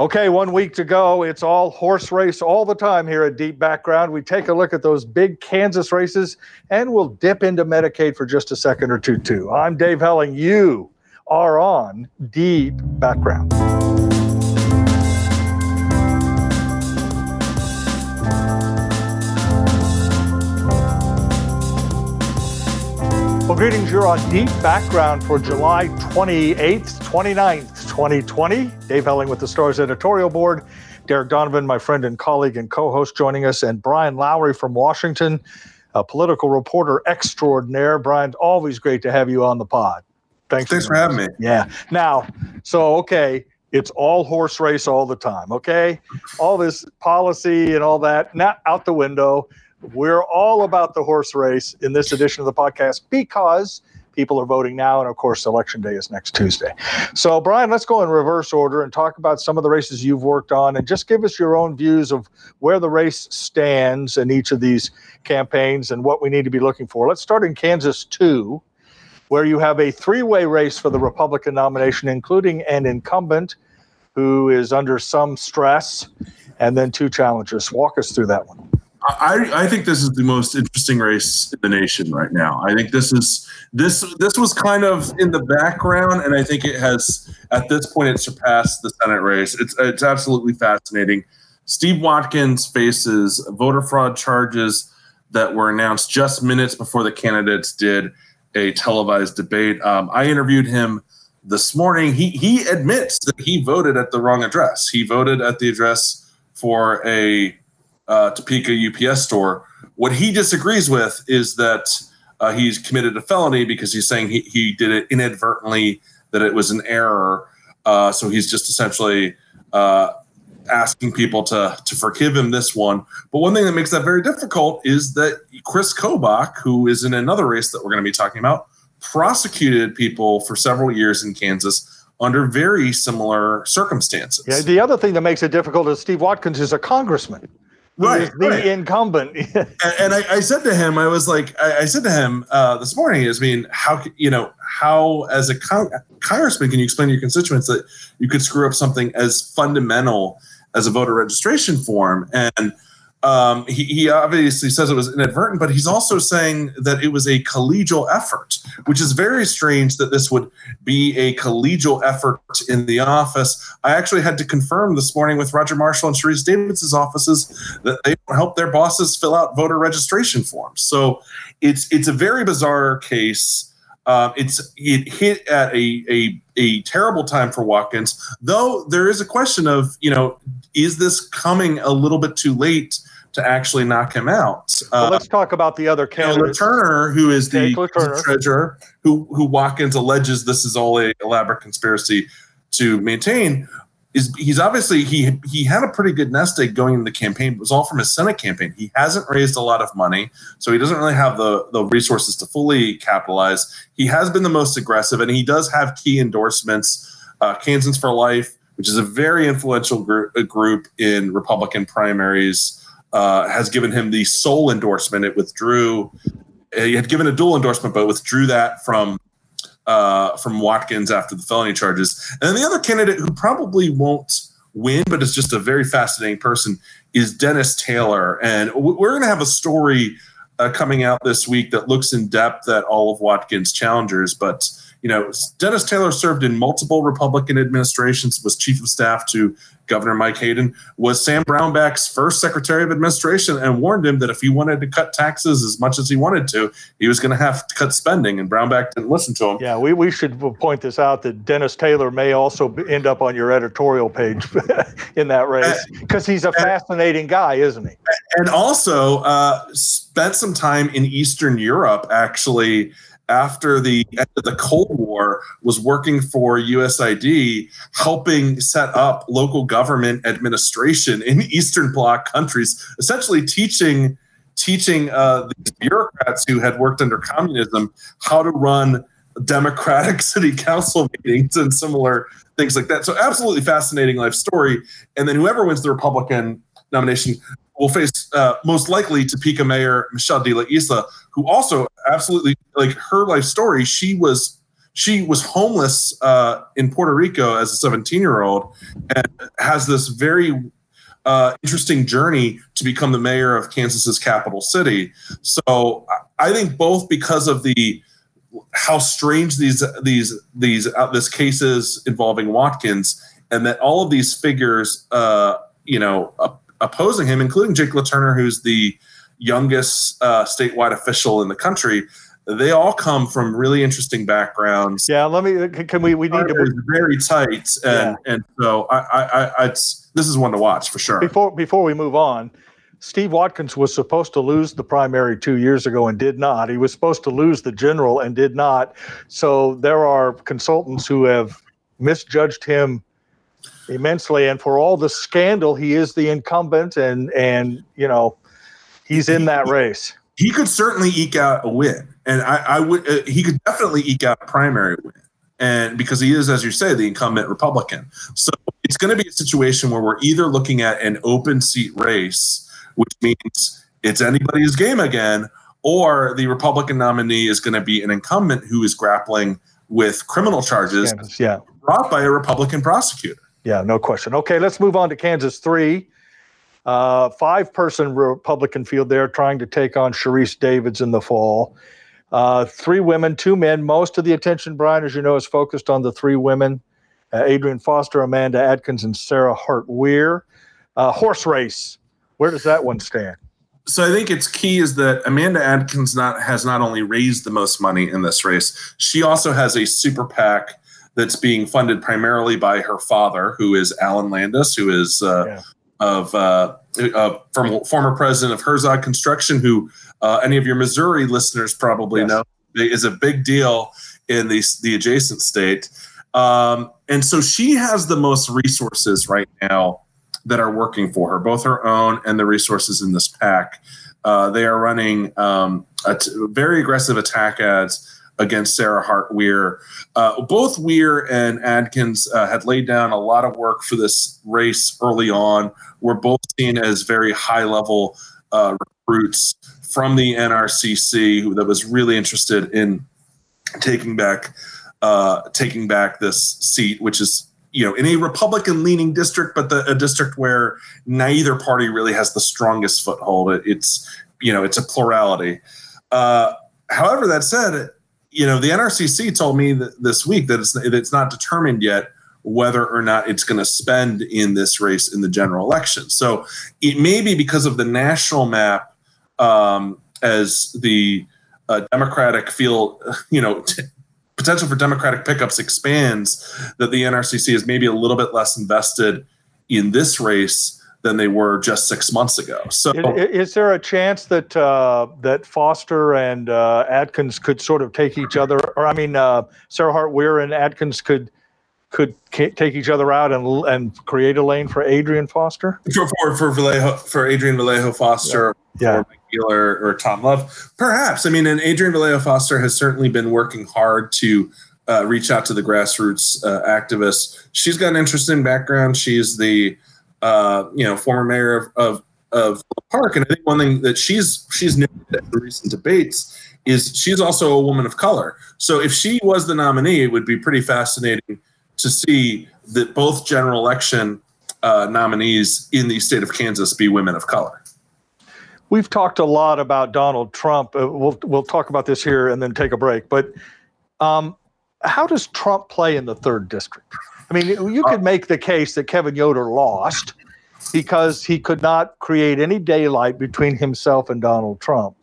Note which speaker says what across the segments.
Speaker 1: Okay, one week to go. It's all horse race all the time here at Deep Background. We take a look at those big Kansas races and we'll dip into Medicaid for just a second or two, too. I'm Dave Helling. You are on Deep Background. Well, greetings. You're on Deep Background for July 28th, 29th, 2020. Dave Helling with the Stars editorial board. Derek Donovan, my friend and colleague and co host, joining us, and Brian Lowry from Washington, a political reporter extraordinaire. Brian, always great to have you on the pod.
Speaker 2: Thanks, Thanks for, for having me.
Speaker 1: Yeah. Now, so, okay, it's all horse race all the time, okay? All this policy and all that, not out the window. We're all about the horse race in this edition of the podcast because people are voting now. And of course, election day is next Tuesday. So, Brian, let's go in reverse order and talk about some of the races you've worked on and just give us your own views of where the race stands in each of these campaigns and what we need to be looking for. Let's start in Kansas 2, where you have a three way race for the Republican nomination, including an incumbent who is under some stress, and then two challengers. Walk us through that one.
Speaker 2: I, I think this is the most interesting race in the nation right now. I think this is this this was kind of in the background, and I think it has at this point it surpassed the Senate race. It's it's absolutely fascinating. Steve Watkins faces voter fraud charges that were announced just minutes before the candidates did a televised debate. Um, I interviewed him this morning. He he admits that he voted at the wrong address. He voted at the address for a uh, Topeka UPS store. What he disagrees with is that uh, he's committed a felony because he's saying he, he did it inadvertently, that it was an error. Uh, so he's just essentially uh, asking people to to forgive him this one. But one thing that makes that very difficult is that Chris Kobach, who is in another race that we're going to be talking about, prosecuted people for several years in Kansas under very similar circumstances.
Speaker 1: Yeah, the other thing that makes it difficult is Steve Watkins is a congressman right, the right. incumbent.
Speaker 2: and, and I, I, said to him, I was like, I, I said to him uh, this morning, is I mean, how you know how as a con- congressman can you explain to your constituents that you could screw up something as fundamental as a voter registration form and um, he, he, obviously says it was inadvertent, but he's also saying that it was a collegial effort, which is very strange that this would be a collegial effort in the office. I actually had to confirm this morning with Roger Marshall and Sharice Davids's offices that they help their bosses fill out voter registration forms. So it's it's a very bizarre case. Um, it's it hit at a, a a terrible time for Watkins, though there is a question of you know is this coming a little bit too late to actually knock him out.
Speaker 1: Well, uh, let's talk about the other candidates.
Speaker 2: Turner, who is the treasurer, who who Watkins alleges this is all a elaborate conspiracy to maintain. Is he's obviously he he had a pretty good nest egg going in the campaign. It was all from his Senate campaign. He hasn't raised a lot of money, so he doesn't really have the the resources to fully capitalize. He has been the most aggressive, and he does have key endorsements. Uh, Kansans for Life, which is a very influential group, group in Republican primaries uh, has given him the sole endorsement. It withdrew. He had given a dual endorsement, but withdrew that from uh, from Watkins after the felony charges. And then the other candidate who probably won't win, but is just a very fascinating person, is Dennis Taylor. And we're going to have a story uh, coming out this week that looks in depth at all of Watkins' challengers, but you know, Dennis Taylor served in multiple Republican administrations, was chief of staff to Governor Mike Hayden, was Sam Brownback's first Secretary of Administration, and warned him that if he wanted to cut taxes as much as he wanted to, he was going to have to cut spending. And Brownback didn't listen to him.
Speaker 1: Yeah, we, we should point this out that Dennis Taylor may also end up on your editorial page in that race because he's a fascinating guy, isn't he?
Speaker 2: And also uh, spent some time in Eastern Europe, actually after the end of the Cold War was working for USAID, helping set up local government administration in Eastern Bloc countries, essentially teaching teaching uh, these bureaucrats who had worked under communism how to run democratic city council meetings and similar things like that. So, absolutely fascinating life story. And then whoever wins the Republican nomination will face uh, most likely Topeka Mayor Michelle De La Isla, who also absolutely like her life story. She was she was homeless uh, in Puerto Rico as a 17 year old and has this very uh, interesting journey to become the mayor of Kansas's capital city. So I think both because of the how strange these these these uh, this cases involving Watkins and that all of these figures, uh, you know, opposing him, including Jake LaTurner, who's the youngest uh, statewide official in the country. They all come from really interesting backgrounds.
Speaker 1: Yeah, let me. Can we? We need to.
Speaker 2: Be very tight, and yeah. and so I, I, I, it's this is one to watch for sure.
Speaker 1: Before before we move on, Steve Watkins was supposed to lose the primary two years ago and did not. He was supposed to lose the general and did not. So there are consultants who have misjudged him immensely. And for all the scandal, he is the incumbent, and and you know he's in that race.
Speaker 2: He could certainly eke out a win, and I, I would. Uh, he could definitely eke out a primary win, and because he is, as you say, the incumbent Republican. So it's going to be a situation where we're either looking at an open seat race, which means it's anybody's game again, or the Republican nominee is going to be an incumbent who is grappling with criminal charges
Speaker 1: yeah.
Speaker 2: brought by a Republican prosecutor.
Speaker 1: Yeah, no question. Okay, let's move on to Kansas three. Uh, five person Republican field there trying to take on Sharice Davids in the fall. Uh, three women, two men. Most of the attention, Brian, as you know, is focused on the three women uh, Adrienne Foster, Amanda Adkins, and Sara Hart Weir. Uh, horse race. Where does that one stand?
Speaker 2: So I think it's key is that Amanda Adkins not has not only raised the most money in this race, she also has a super PAC that's being funded primarily by her father, who is Alan Landis, who is uh, yeah. Of uh, uh, from, former president of Herzog Construction, who uh, any of your Missouri listeners probably yes. know is a big deal in the the adjacent state. Um, and so she has the most resources right now that are working for her, both her own and the resources in this PAC. Uh, they are running um, very aggressive attack ads against Sara Hart Weir. Uh, both Weir and Adkins uh, had laid down a lot of work for this race early on. We're both seen as very high level uh, recruits from the NRCC that was really interested in taking back uh, taking back this seat, which is you know in a Republican leaning district, but the, a district where neither party really has the strongest foothold. It, it's you know it's a plurality. Uh, however, that said, you know, the NRCC told me this week that it's it's not determined yet whether or not it's going to spend in this race in the general election. So it may be because of the national map um, as the uh, Democratic field, you know, t- potential for Democratic pickups expands that the NRCC is maybe a little bit less invested in this race than they were just six months ago. So,
Speaker 1: is, is there a chance that uh, that Foster and uh, Adkins could sort of take each other, or I mean, uh, Sara Hart Weir and Adkins could could take each other out and and create a lane for Adrienne Foster
Speaker 2: for for for, Vallejo, for Adrienne Vallejo Foster,
Speaker 1: yeah,
Speaker 2: yeah. Or, or Tom Love, perhaps. I mean, and Adrienne Vallejo Foster has certainly been working hard to. Uh, reach out to the grassroots uh, activists. She's got an interesting background. She's the uh, you know, former mayor of, of, of Park. And I think one thing that she's she's noted in recent debates is she's also a woman of color. So if she was the nominee, it would be pretty fascinating to see that both general election uh, nominees in the state of Kansas be women of color.
Speaker 1: We've talked a lot about Donald Trump. Uh, we'll we'll talk about this here and then take a break. But um, how does Trump play in the third district? I mean, you could uh, make the case that Kevin Yoder lost because he could not create any daylight between himself and Donald Trump.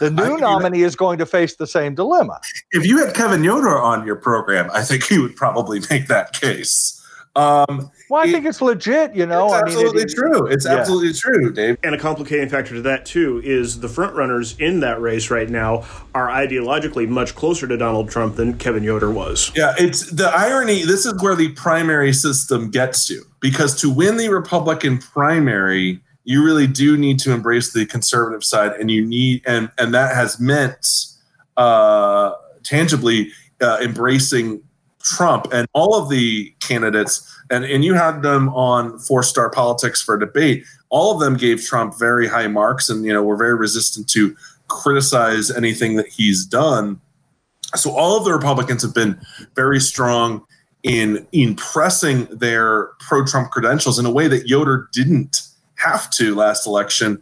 Speaker 1: The new nominee is going to face the same dilemma.
Speaker 2: If you had Kevin Yoder on your program, I think he would probably make that case. Um,
Speaker 1: well, I it, think it's legit. You know,
Speaker 2: it's absolutely I mean, it, true. It's yeah. absolutely true, Dave.
Speaker 3: And a complicating factor to that too is the front runners in that race right now are ideologically much closer to Donald Trump than Kevin Yoder was.
Speaker 2: Yeah, it's the irony. This is where the primary system gets you because to win the Republican primary, you really do need to embrace the conservative side, and you need and and that has meant uh, tangibly uh, embracing Trump and all of the candidates, and, and you had them on four star politics for debate. All of them gave Trump very high marks and, you know, were very resistant to criticize anything that he's done. So all of the Republicans have been very strong in in pressing their pro Trump credentials in a way that Yoder didn't have to last election.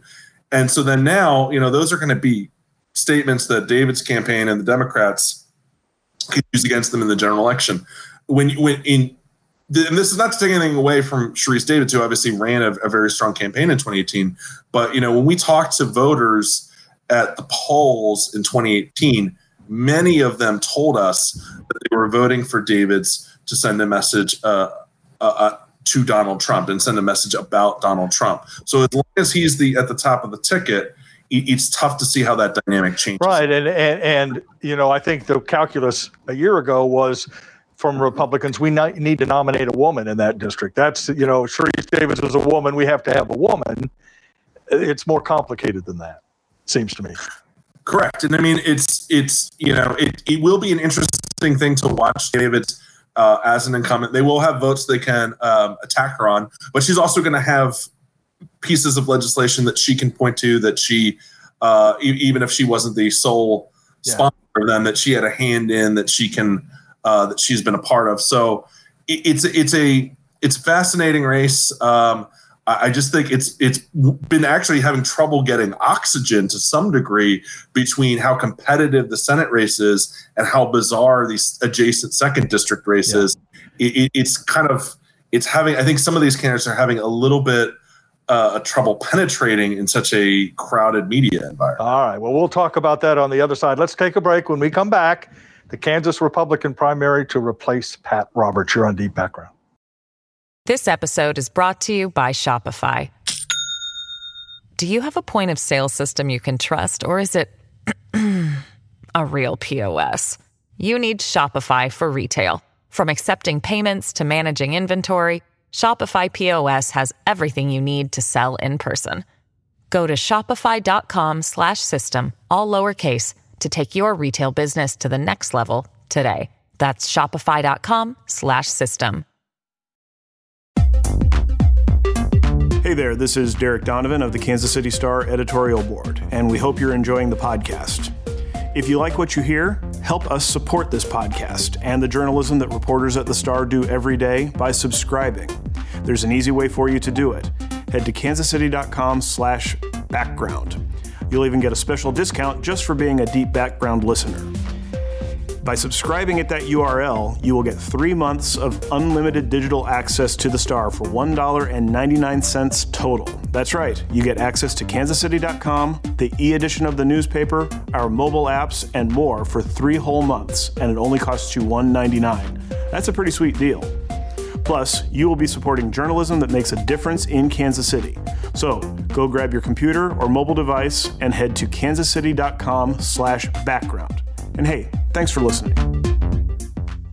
Speaker 2: And so then now, you know, those are going to be statements that Davids' campaign and the Democrats could use against them in the general election. When when in and this is not to take anything away from Sharice Davids, who obviously ran a, a, very strong campaign in 2018. But you know, when we talked to voters at the polls in 2018, many of them told us that they were voting for Davids to send a message uh, uh, uh, to Donald Trump and send a message about Donald Trump. So as long as he's the at the top of the ticket, it's tough to see how that dynamic changes.
Speaker 1: Right, and and and you know, I think the calculus a year ago was from Republicans, we need to nominate a woman in that district. That's you know, Sharice Davids was a woman. We have to have a woman. It's more complicated than that, seems to me.
Speaker 2: Correct, and I mean, it's it's you know, it it will be an interesting thing to watch Davids. Uh, as an incumbent, they will have votes they can um, attack her on, but she's also going to have pieces of legislation that she can point to that she, uh, e- even if she wasn't the sole yeah. sponsor of them, that she had a hand in that she can uh, that she's been a part of. So it, it's it's a it's a fascinating race. Um, I, I just think it's it's been actually having trouble getting oxygen to some degree between how competitive the Senate race is and how bizarre these adjacent second district races. Yeah. It, it, it's kind of it's having. I think some of these candidates are having a little bit uh, a trouble penetrating in such a crowded media environment.
Speaker 1: All right. Well, we'll talk about that on the other side. Let's take a break. When we come back, the Kansas Republican primary to replace Pat Roberts. You're on Deep Background.
Speaker 4: This episode is brought to you by Shopify. Do you have a point of sale system you can trust, or is it a real POS? You need Shopify for retail. From accepting payments to managing inventory, Shopify POS has everything you need to sell in person. Go to shopify.com/system all lowercase to take your retail business to the next level today. That's shopify.com/system.
Speaker 3: Hey there, this is Derek Donovan of the Kansas City Star editorial board, and we hope you're enjoying the podcast. If you like what you hear, help us support this podcast and the journalism that reporters at the Star do every day by subscribing. There's an easy way for you to do it. Head to kansascity.com slash background. You'll even get a special discount just for being a deep background listener. By subscribing at that URL, you will get three months of unlimited digital access to the Star for $1.99 total. That's right, you get access to kansascity.com, the e edition of the newspaper, our mobile apps, and more for three whole months, and it only costs you $1.99. That's a pretty sweet deal. Plus, you will be supporting journalism that makes a difference in Kansas City. So go grab your computer or mobile device and head to kansascity.com/background. And hey, thanks for listening.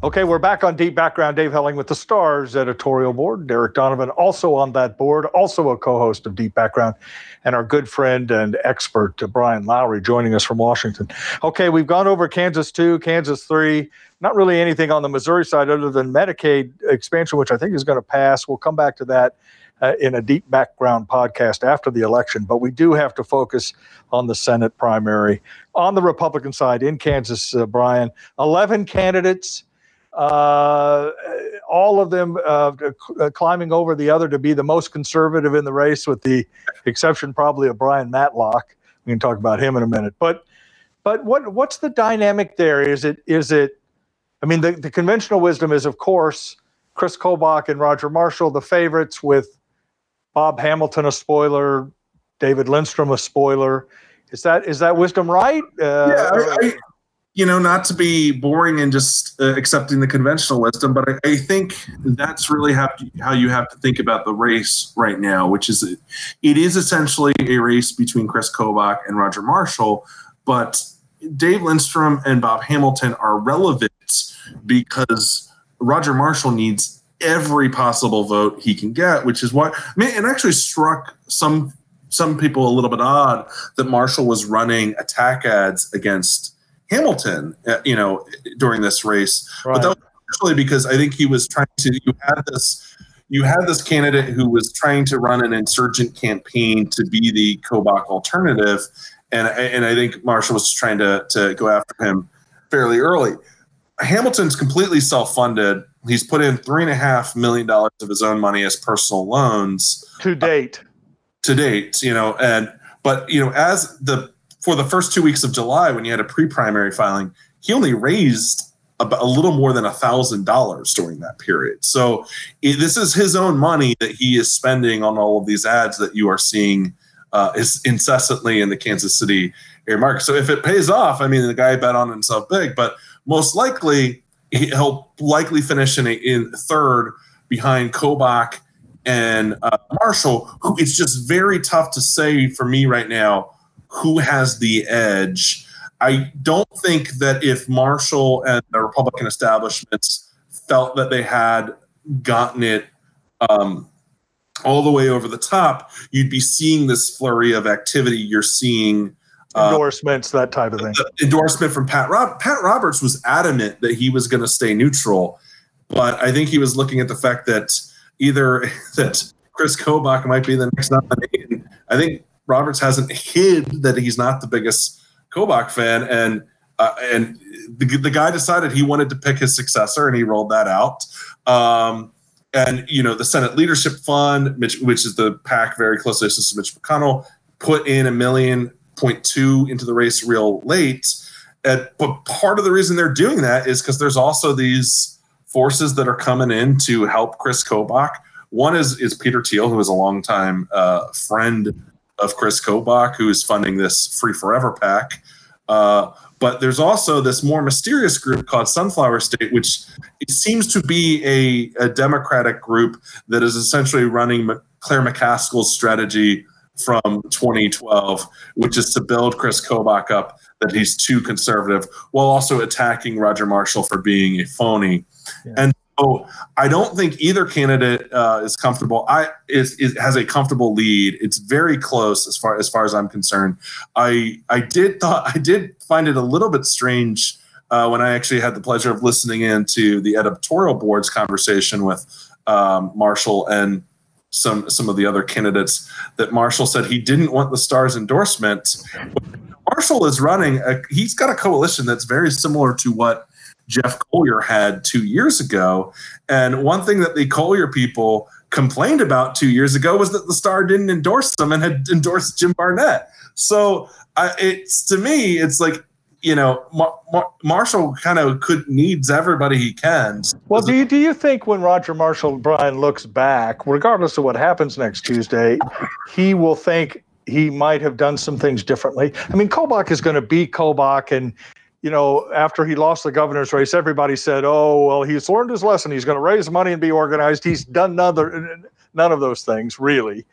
Speaker 1: Okay, we're back on Deep Background. Dave Helling with the Stars editorial board. Derek Donovan also on that board, also a co-host of Deep Background, and our good friend and expert uh, Brian Lowry joining us from Washington. Okay, we've gone over Kansas two, Kansas three. Not really anything on the Missouri side other than Medicaid expansion, which I think is going to pass. We'll come back to that uh, in a deep background podcast after the election, but we do have to focus on the Senate primary. On the Republican side in Kansas, uh, Brian, 11 candidates, uh, all of them uh, uh, climbing over the other to be the most conservative in the race, with the exception probably of Brian Matlock. We can talk about him in a minute. But but what what's the dynamic there? Is it is it? I mean, the, the conventional wisdom is, of course, Chris Kobach and Roger Marshall, the favorites, with Bob Hamilton a spoiler, David Lindstrom a spoiler. Is that is that wisdom right?
Speaker 2: Uh, yeah, I, you know, not to be boring and just uh, accepting the conventional wisdom, but I, I think that's really how, how you have to think about the race right now, which is it is essentially a race between Chris Kobach and Roger Marshall, but Dave Lindstrom and Bob Hamilton are relevant because Roger Marshall needs every possible vote he can get, which is why I mean, it actually struck some some people a little bit odd that Marshall was running attack ads against Hamilton, uh, you know, during this race. Right. But that was actually because I think he was trying to. You had this. You had this candidate who was trying to run an insurgent campaign to be the Kobach alternative, and and I think Marshall was trying to to go after him fairly early. Hamilton's completely self funded. He's put in three and a half million dollars of his own money as personal loans
Speaker 1: to date.
Speaker 2: Uh, to date, you know, and but you know, as the for the first two weeks of July, when you had a pre-primary filing, he only raised about a little more than a thousand dollars during that period. So it, this is his own money that he is spending on all of these ads that you are seeing uh, is incessantly in the Kansas City area market. So if it pays off, I mean, the guy bet on himself big, but most likely he'll likely finish in, a, in third behind Kobach and uh, Marshall. Who it's just very tough to say for me right now who has the edge. I don't think that if Marshall and the Republican establishments felt that they had gotten it um, all the way over the top, you'd be seeing this flurry of activity. You're seeing
Speaker 1: uh, endorsements, that type of thing.
Speaker 2: Endorsement from Pat Rob- Pat Roberts was adamant that he was going to stay neutral, but I think he was looking at the fact that either that Chris Kobach might be the next nominee. I think Roberts hasn't hid that he's not the biggest Kobach fan, and uh, and the, the guy decided he wanted to pick his successor, and he rolled that out. Um, and you know the Senate Leadership Fund, which, which is the PAC very closely associated with Mitch McConnell, put in a million point two into the race real late. But part of the reason they're doing that is because there's also these forces that are coming in to help Chris Kobach. One is is Peter Thiel, who is a longtime uh, friend of Chris Kobach, who is funding this Free Forever PAC. Uh, but there's also this more mysterious group called Sunflower State, which it seems to be a, a Democratic group that is essentially running Claire McCaskill's strategy from 2012, which is to build Chris Kobach up that he's too conservative while also attacking Roger Marshall for being a phony. Yeah. And so I don't think either candidate uh, is comfortable. I is, is, has a comfortable lead. It's very close as far as far as I'm concerned. I I did thought I did find it a little bit strange uh, when I actually had the pleasure of listening in to the editorial board's conversation with um, Marshall and some some of the other candidates that Marshall said he didn't want the Star's endorsement. Marshall is running. A, he's got a coalition that's very similar to what Jeff Colyer had two years ago. And one thing that the Colyer people complained about two years ago was that the Star didn't endorse them and had endorsed Jim Barnett. So uh, it's to me, it's like you know, Mar- Mar- Marshall kind of could needs everybody he can.
Speaker 1: Well, do you do you think when Roger Marshall Brian looks back, regardless of what happens next Tuesday, he will think he might have done some things differently? I mean, Kobach is going to be Kobach, and you know, after he lost the governor's race, everybody said, "Oh, well, he's learned his lesson. He's going to raise money and be organized." He's done none, none of those things really.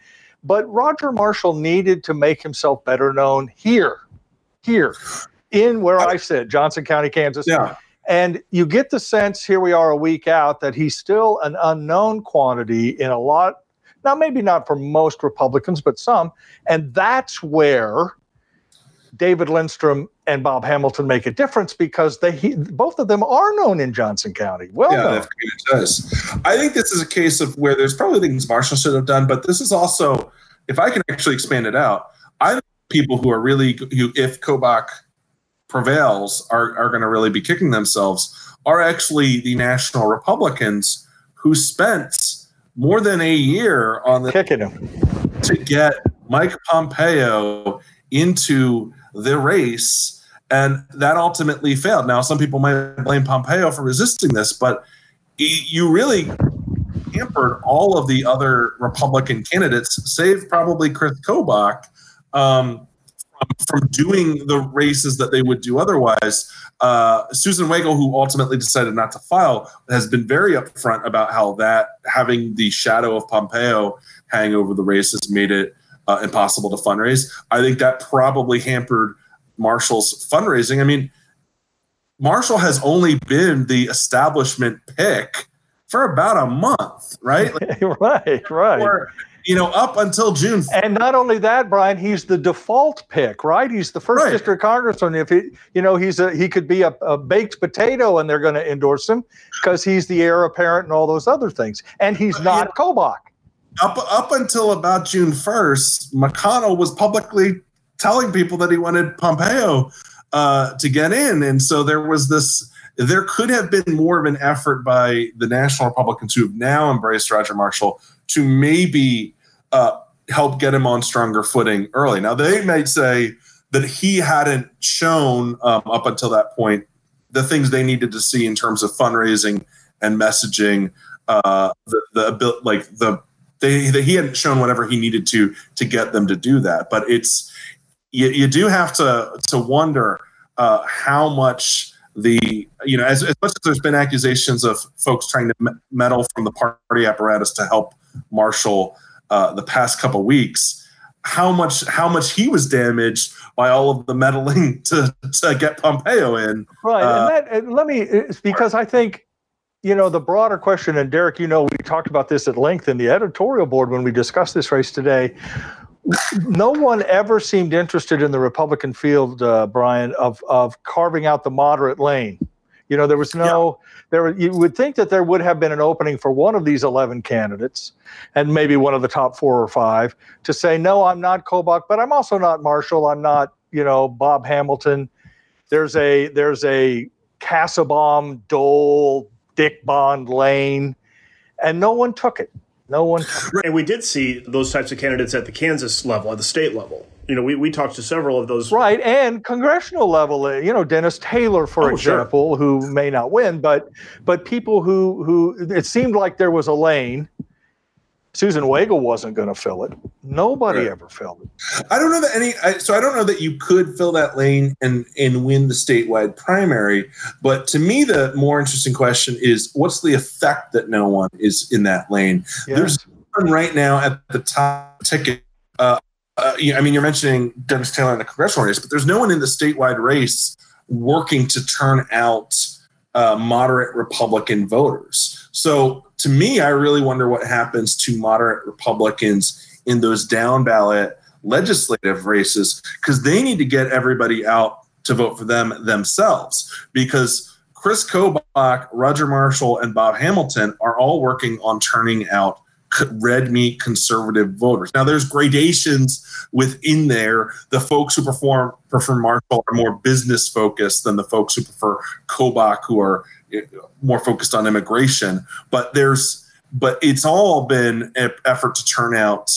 Speaker 1: But Roger Marshall needed to make himself better known here, here in where I sit, Johnson County, Kansas.
Speaker 2: Yeah.
Speaker 1: And you get the sense here we are a week out that he's still an unknown quantity in a lot, now maybe not for most Republicans, but some. And that's where David Lindstrom and Bob Hamilton make a difference because they he, both of them are known in Johnson County. Well, yeah,
Speaker 2: does. I think this is a case of where there's probably things Marshall should have done, but this is also, if I can actually expand it out, I think people who are really who, if Kobach – prevails are, are going to really be kicking themselves are actually the national Republicans who spent more than a year on the
Speaker 1: kicking him
Speaker 2: to get Mike Pompeo into the race. And that ultimately failed. Now, some people might blame Pompeo for resisting this, but you really hampered all of the other Republican candidates, save probably Chris Kobach, um, from, from doing the races that they would do otherwise. Uh, Susan Wagle, who ultimately decided not to file, has been very upfront about how that having the shadow of Pompeo hang over the races made it uh, impossible to fundraise. I think that probably hampered Marshall's fundraising. I mean, Marshall has only been the establishment pick for about a month, right?
Speaker 1: Like, right, right.
Speaker 2: Or, you know, up until June.
Speaker 1: And not only that, Brian, he's the default pick, right? He's the first right. district congressman. If he, you know, he's a he could be a, a baked potato, and they're going to endorse him because he's the heir apparent and all those other things. And he's not yeah. Kobach.
Speaker 2: Up up until about June first, McConnell was publicly telling people that he wanted Pompeo uh, to get in, and so there was this there could have been more of an effort by the National Republicans who have now embraced Roger Marshall to maybe uh, help get him on stronger footing early. Now, they might say that he hadn't shown um, up until that point the things they needed to see in terms of fundraising and messaging. Uh, the, the like the they, he hadn't shown whatever he needed to to get them to do that. But it's you, you do have to to wonder uh, how much the you know as, as much as there's been accusations of folks trying to meddle from the party apparatus to help Marshall uh, the past couple weeks how much how much he was damaged by all of the meddling to to get Pompeo in.
Speaker 1: Right, uh, and that and let me it's because I think you know the broader question, and Derek, you know, we talked about this at length in the editorial board when we discussed this race today no one ever seemed interested in the Republican field, uh, Brian, of of carving out the moderate lane. You know, there was no yeah. there. You would think that there would have been an opening for one of these eleven candidates, and maybe one of the top four or five, to say, no, I'm not Kobach, but I'm also not Marshall. I'm not, you know, Bob Hamilton. There's a there's a Kassebaum, Dole, Dick Bond lane, and no one took it. No one.
Speaker 3: And we did see those types of candidates at the Kansas level, at the state level. You know, we, we talked to several of those.
Speaker 1: Right. And congressional level, uh, you know, Dennis Taylor, for oh, example, sure. who may not win, but but people who who it seemed like there was a lane Susan Wagle wasn't going to fill it. Nobody right. ever filled it.
Speaker 2: I don't know that any. I, so I don't know that you could fill that lane and and win the statewide primary. But to me, the more interesting question is, what's the effect that no one is in that lane? Yeah. There's one right now at the top ticket. Uh, uh, I mean, you're mentioning Dennis Taylor in the congressional race, but there's no one in the statewide race working to turn out uh, moderate Republican voters. So to me, I really wonder what happens to moderate Republicans in those down ballot legislative races because they need to get everybody out to vote for them themselves because Chris Kobach, Roger Marshall, and Bob Hamilton are all working on turning out red meat conservative voters. Now, there's gradations within there. The folks who perform prefer Marshall are more business focused than the folks who prefer Kobach, who are eh, more focused on immigration. But there's but it's all been an effort to turn out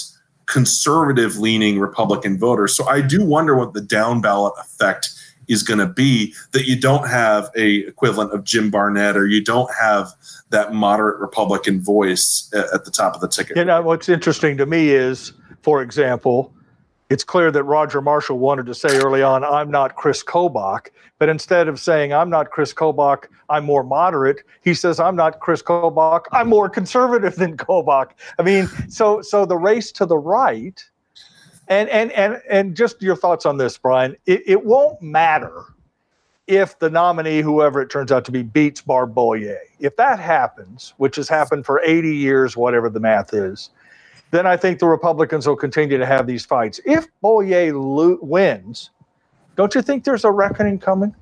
Speaker 2: conservative leaning Republican voters. So I do wonder what the down ballot effect is going to be that you don't have a equivalent of Jim Barnett or you don't have that moderate Republican voice at, at the top of the ticket.
Speaker 1: You know what's interesting to me is, for example, it's clear that Roger Marshall wanted to say early on, I'm not Chris Kobach. But instead of saying, I'm not Chris Kobach, I'm more moderate, he says, I'm not Chris Kobach, I'm more conservative than Kobach. I mean, so so the race to the right, and and and and just your thoughts on this, Brian, it, it won't matter if the nominee, whoever it turns out to be, beats Barb Bollier. If that happens, which has happened for 80 years, whatever the math is, then I think the Republicans will continue to have these fights. If Bollier lo- wins, don't you think there's a reckoning coming?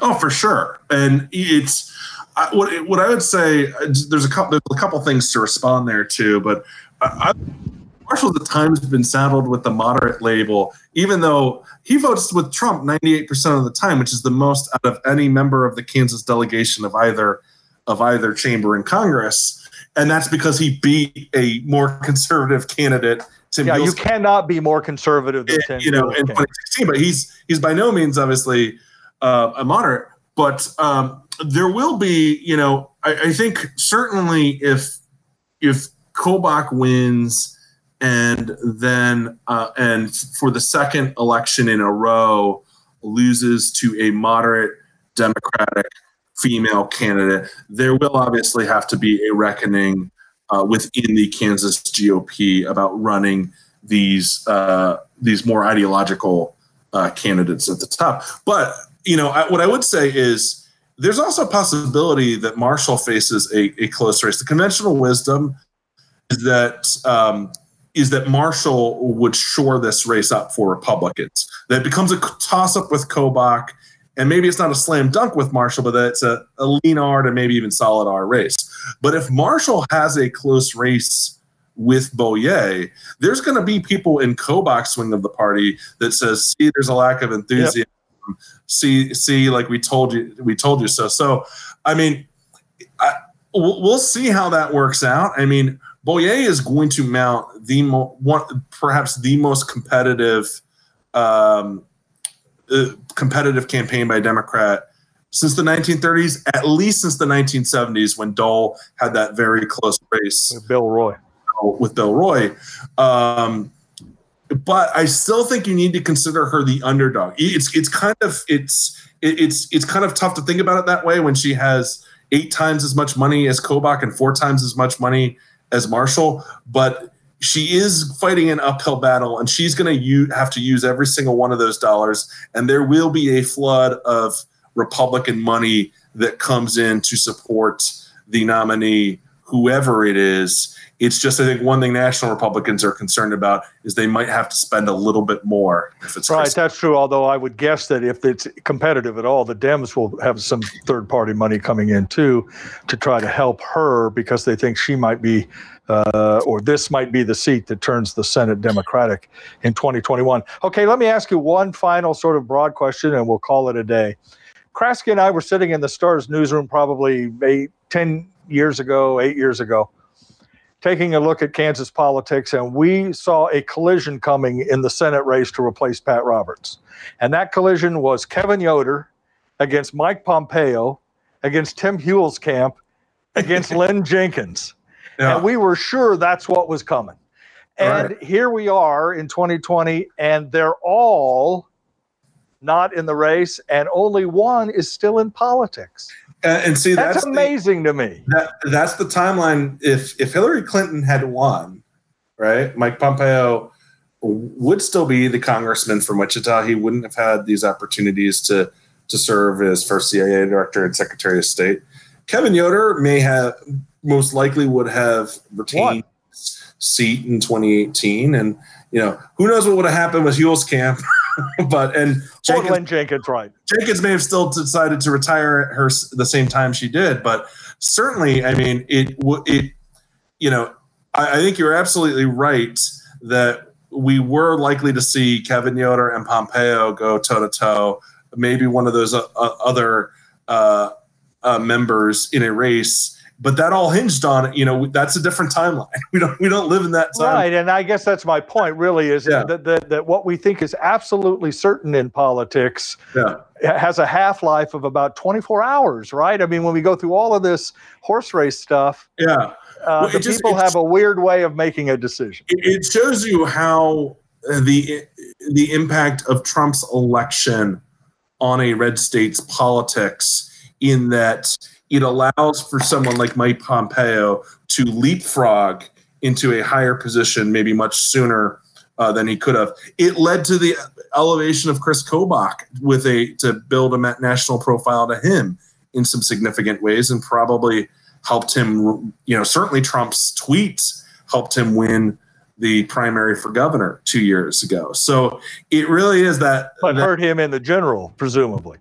Speaker 2: Oh, for sure. And it's I, what what I would say. There's a couple there's a couple things to respond there too, but I, I Marshall at the Times has been saddled with the moderate label, even though he votes with Trump 98% of the time, which is the most out of any member of the Kansas delegation of either of either chamber in Congress and that's because he beat a more conservative candidate.
Speaker 1: Tim yeah, you cannot be more conservative than Tim.
Speaker 2: You know, in 2016, but he's he's by no means obviously uh, a moderate. But um, there will be, you know, I, I think certainly if if Kobach wins and then uh, and for the second election in a row loses to a moderate Democratic female candidate, there will obviously have to be a reckoning uh, within the Kansas GOP about running these uh, these more ideological uh, candidates at the top. But you know, I, what I would say is there's also a possibility that Marshall faces a, a close race. The conventional wisdom is that um, is that Marshall would shore this race up for Republicans. That it becomes a toss up with Kobach, and maybe it's not a slam dunk with Marshall, but that it's a, a lean R to maybe even solid R race. But if Marshall has a close race with Bollier, there's going to be people in Kobach's wing of the party that says, "See, there's a lack of enthusiasm. Yep. See, see, like we told you, we told you so." So, I mean, I, we'll see how that works out. I mean, Bollier is going to mount the mo- one, perhaps the most competitive, um, uh, competitive campaign by a Democrat since the 1930s, at least since the 1970s, when Dole had that very close race
Speaker 1: with Bill Roy.
Speaker 2: With Bill Roy. Um, but I still think you need to consider her the underdog. It's it's kind of it's it's it's kind of tough to think about it that way when she has eight times as much money as Kobach and four times as much money as Marshall, but she is fighting an uphill battle and she's going to have to use every single one of those dollars and there will be a flood of republican money that comes in to support the nominee whoever it is it's just i think one thing national republicans are concerned about is they might have to spend a little bit more if it's
Speaker 1: right that's true although i would guess that if it's competitive at all the dems will have some third party money coming in too to try to help her because they think she might be uh, or this might be the seat that turns the Senate Democratic in 2021. Okay, let me ask you one final sort of broad question, and we'll call it a day. Kraske and I were sitting in the Stars newsroom probably eight, 10 years ago, eight years ago, taking a look at Kansas politics, and we saw a collision coming in the Senate race to replace Pat Roberts. And that collision was Kevin Yoder against Mike Pompeo, against Tim Huelskamp, against Lynn Jenkins. Yeah. And we were sure that's what was coming. And right. here we are in 2020, and they're all not in the race, and only one is still in politics.
Speaker 2: And see,
Speaker 1: that's, that's amazing
Speaker 2: the,
Speaker 1: to me.
Speaker 2: That, that's the timeline. If if Hillary Clinton had won, right, Mike Pompeo would still be the congressman from Wichita. He wouldn't have had these opportunities to to serve as first CIA director and Secretary of State. Kevin Yoder may have most likely would have retained seat in 2018, and you know who knows what would have happened with Huelskamp. but and
Speaker 1: Jenkins, Jenkins, right?
Speaker 2: Jenkins may have still decided to retire her the same time she did, but certainly, I mean, it it you know, I, I think you're absolutely right that we were likely to see Kevin Yoder and Pompeo go toe to toe. Maybe one of those uh, uh other uh, uh, members in a race but that all hinged on it. you know that's a different timeline we don't we don't live in that time
Speaker 1: right and i guess that's my point really is yeah. that, that, that what we think is absolutely certain in politics yeah. has a half-life of about 24 hours right i mean when we go through all of this horse race stuff
Speaker 2: yeah
Speaker 1: uh, well, the just, people have a weird way of making a decision
Speaker 2: it, it shows you how the the impact of trump's election on a red state's politics in that it allows for someone like Mike Pompeo to leapfrog into a higher position maybe much sooner uh, than he could have. It led to the elevation of Chris Kobach with a to build a national profile to him in some significant ways, and probably helped him. You know, certainly Trump's tweets helped him win the primary for governor two years ago. So it really is that.
Speaker 1: But that, hurt him in the general, presumably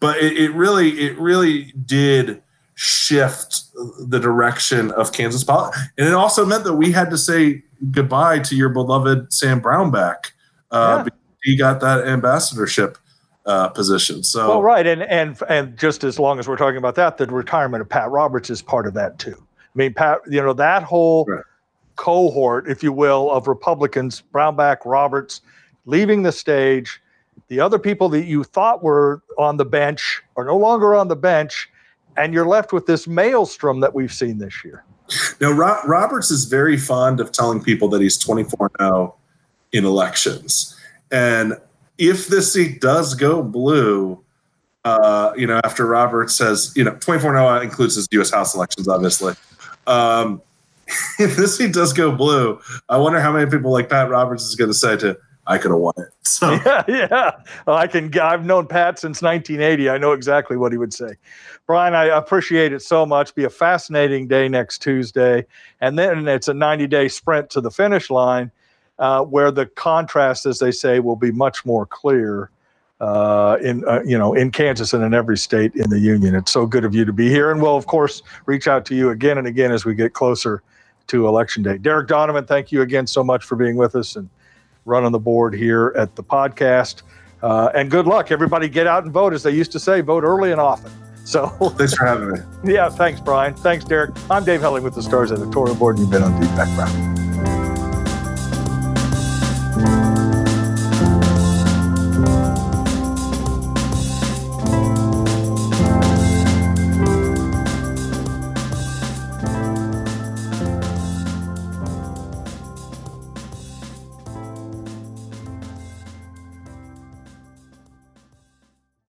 Speaker 2: but it, it really it really did shift the direction of Kansas politics. And it also meant that we had to say goodbye to your beloved Sam Brownback. Uh, yeah. He got that ambassadorship uh, position. So
Speaker 1: well, right, and and and just as long as we're talking about that, the retirement of Pat Roberts is part of that too. I mean, Pat, you know that whole right. cohort, if you will, of Republicans, Brownback, Roberts, leaving the stage the other people that you thought were on the bench are no longer on the bench, and you're left with this maelstrom that we've seen this year.
Speaker 2: Now, Ro- Roberts is very fond of telling people that he's 24 0 in elections. And if this seat does go blue, uh, you know, after Roberts says, you know, 24 0 includes his U.S. House elections, obviously. Um, if this seat does go blue, I wonder how many people like Pat Roberts is going to say to, I could have won it. So
Speaker 1: yeah, yeah. Well, I can. I've known Pat since 1980. I know exactly what he would say. Brian, I appreciate it so much. Be a fascinating day next Tuesday, and then it's a 90 day sprint to the finish line, uh, where the contrast, as they say, will be much more clear. Uh, in uh, you know in Kansas and in every state in the union. It's so good of you to be here, and we'll of course reach out to you again and again as we get closer to election day. Derek Donovan, thank you again so much for being with us and running the board here at the podcast. Uh, and good luck, everybody. Get out and vote, as they used to say. Vote early and often. So
Speaker 2: thanks for having me.
Speaker 1: Yeah, thanks, Brian. Thanks, Derek. I'm Dave Helling with the Stars Editorial Board, and you've been on Deep Background.